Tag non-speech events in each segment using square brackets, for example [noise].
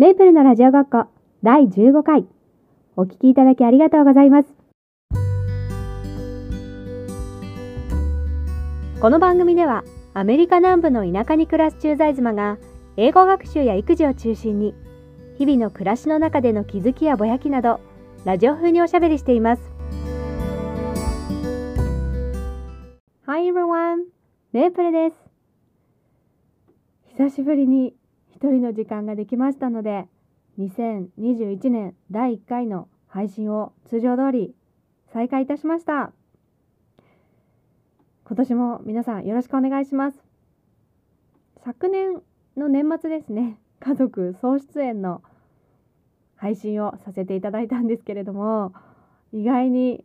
メイプルのラジオごっこ第15回お聞きいただきありがとうございます。この番組ではアメリカ南部の田舎に暮らす駐在妻が英語学習や育児を中心に日々の暮らしの中での気づきやぼやきなどラジオ風におしゃべりしています。Hi everyone! メープルです。久しぶりに一人の時間ができましたので2021年第1回の配信を通常通り再開いたしました。今年も皆さんよろしくお願いします。昨年の年末ですね家族総出演の配信をさせていただいたんですけれども意外に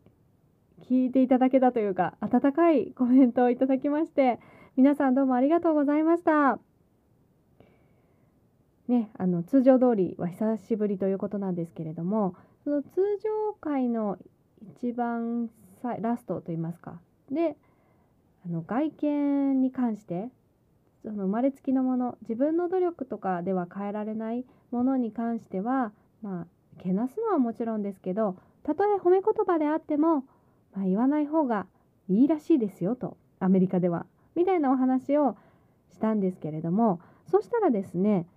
聞いていただけたというか温かいコメントをいただきまして皆さんどうもありがとうございました。ねあの通常通りは久しぶりということなんですけれどもその通常回の一番ラストといいますか。であの外見に関してその生まれつきのもの自分の努力とかでは変えられないものに関してはまあけなすのはもちろんですけどたとえ褒め言葉であってもまあ、言わない方がいいらしいですよとアメリカではみたいなお話をしたんですけれどもそしたらですね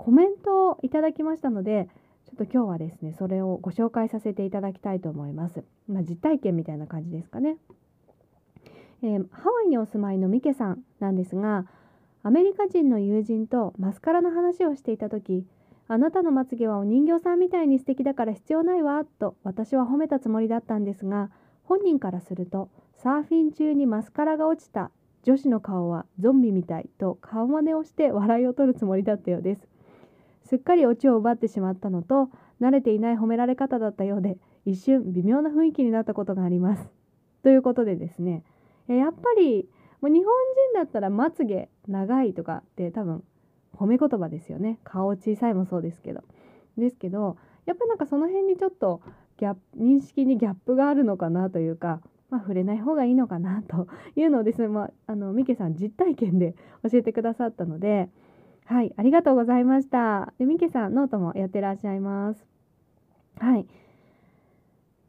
コメントをいただきましたのでちょっと今日はですねそれをご紹介させていただきたいと思います。まあ、実体験みたいな感じですかね。えー、ハワイにお住まいのミケさんなんですがアメリカ人の友人とマスカラの話をしていた時あなたのまつげはお人形さんみたいに素敵だから必要ないわと私は褒めたつもりだったんですが本人からするとサーフィン中にマスカラが落ちた女子の顔はゾンビみたいと顔真似をして笑いを取るつもりだったようですすっかりオチを奪ってしまったのと慣れていない褒められ方だったようで一瞬微妙な雰囲気になったことがあります。ということでですねやっぱりもう日本人だったらまつげ長いとかって多分褒め言葉ですよね。顔小さいもそうですけど。ですけどやっぱなんかその辺にちょっとギャ認識にギャップがあるのかなというか、まあ、触れない方がいいのかなというのをですね、まあ、あのミケさん実体験で教えてくださったのではいありがとうございましたでミケさんノートもやってらっしゃいますはい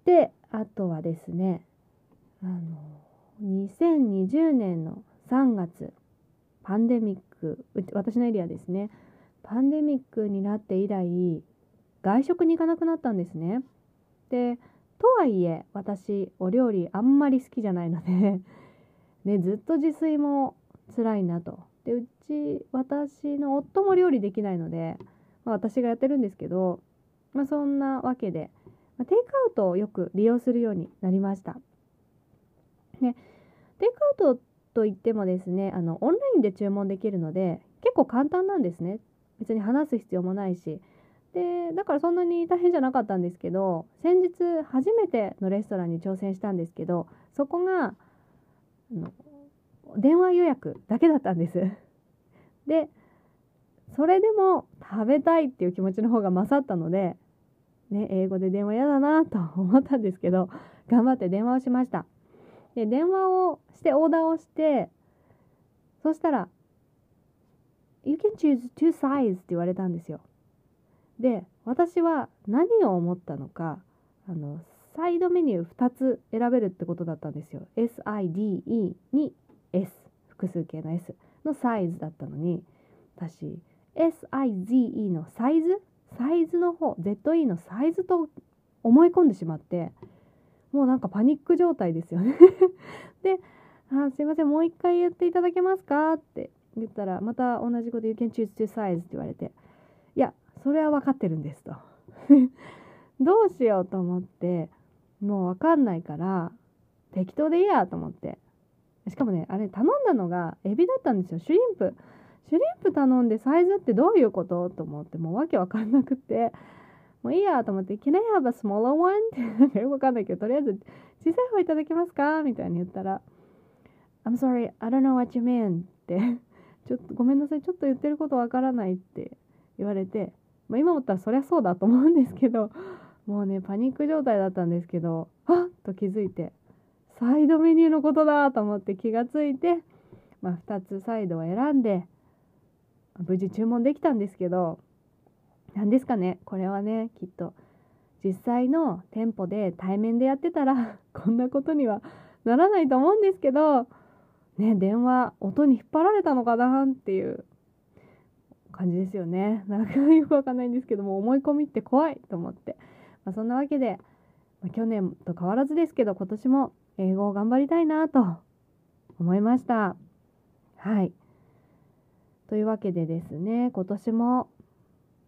であとはですねあの2020年の3月パンデミック私のエリアですねパンデミックになって以来外食に行かなくなったんですね。でとはいえ私お料理あんまり好きじゃないので [laughs] ね、ずっと自炊も辛いなと。でうち私の夫も料理できないので、まあ、私がやってるんですけど、まあ、そんなわけで、まあ、テイクアウトをよく利用するようになりました。でテイクアウトといってもですねあのオンラインで注文できるので結構簡単なんですね。別に話す必要もないしでだからそんなに大変じゃなかったんですけど先日初めてのレストランに挑戦したんですけどそこがあの電話予約だけだったんです。でそれでも食べたいっていう気持ちの方が勝ったので、ね、英語で電話嫌だなと思ったんですけど頑張って電話をしました。で電話をしてオーダーをしてそしたら「You can choose two sides」って言われたんですよ。で私は何を思ったのかあのサイドメニュー2つ選べるってことだったんですよ SIDE に S 複数形の S のサイズだったのに私 SIZE のサイズ？サイズの方 ZE のサイズと思い込んでしまってもうなんかパニック状態ですよね。[laughs] であ「すいませんもう一回言っていただけますか?」って言ったらまた同じこと「You can choose two size」って言われていやそれは分かってるんですと。[laughs] どうしようと思ってもう分かんないから適当でいいやと思ってしかもねあれ頼んだのがエビだったんですよ。シュリンプ。シュリンプ頼んでサイズってどういうこと？と思ってもうわけわかんなくて。もういいやと思って「Can I have a smaller one?」ってよくわかんないけどとりあえず「小さい方いただけますか?」みたいに言ったら「I'm sorry I don't know what you mean」って。ちょっとごめんなさい。ちょっと言ってることわからないって言われて。まあ、今思ったらそりゃそうだと思うんですけど。もうねパニック状態だったんですけど。あっ！と気づいて。サイドメニューのことだと思って気がついて、まあ、2つサイドを選んで無事注文できたんですけど何ですかねこれはねきっと実際の店舗で対面でやってたら [laughs] こんなことにはならないと思うんですけどね電話音に引っ張られたのかなっていう感じですよね。なんかよくわかんないんですけども思い込みって怖いと思って、まあ、そんなわけで、ま、去年と変わらずですけど今年も英語を頑張りたいなと思いました。はい。というわけでですね今年も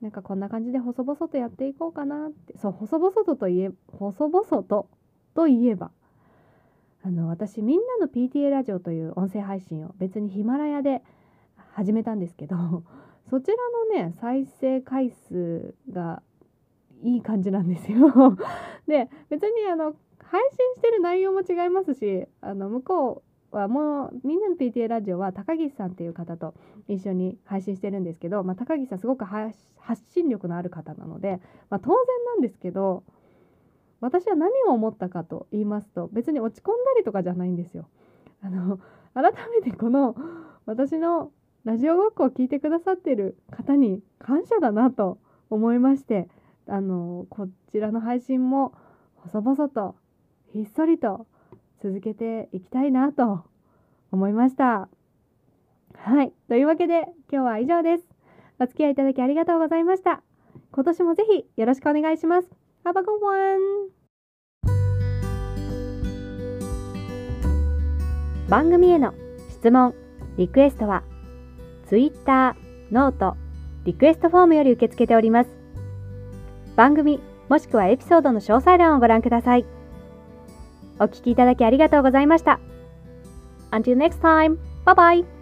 なんかこんな感じで細々とやっていこうかなってそう細々とといえ細々とといえばあの私みんなの PTA ラジオという音声配信を別にヒマラヤで始めたんですけど [laughs] そちらのね再生回数がいい感じなんですよ。[laughs] で別にあの配信してる内容も違いますしあの向こうはもうみんなの PTA ラジオは高岸さんっていう方と一緒に配信してるんですけど、まあ、高岸さんすごく発信力のある方なので、まあ、当然なんですけど私は何を思ったかと言いますと別に落ち込んだりとかじゃないんですよ。あの改めてこの私のラジオごっこを聞いてくださってる方に感謝だなと思いましてあのこちらの配信も細々とひっそりと続けていきたいなと思いました。はい。というわけで今日は以上です。お付き合いいただきありがとうございました。今年もぜひよろしくお願いします。Have a good one! 番組への質問、リクエストは Twitter、 note、リクエストフォームより受け付けております。番組もしくはエピソードの詳細欄をご覧ください。お聴きいただきありがとうございました。Until next time, bye bye!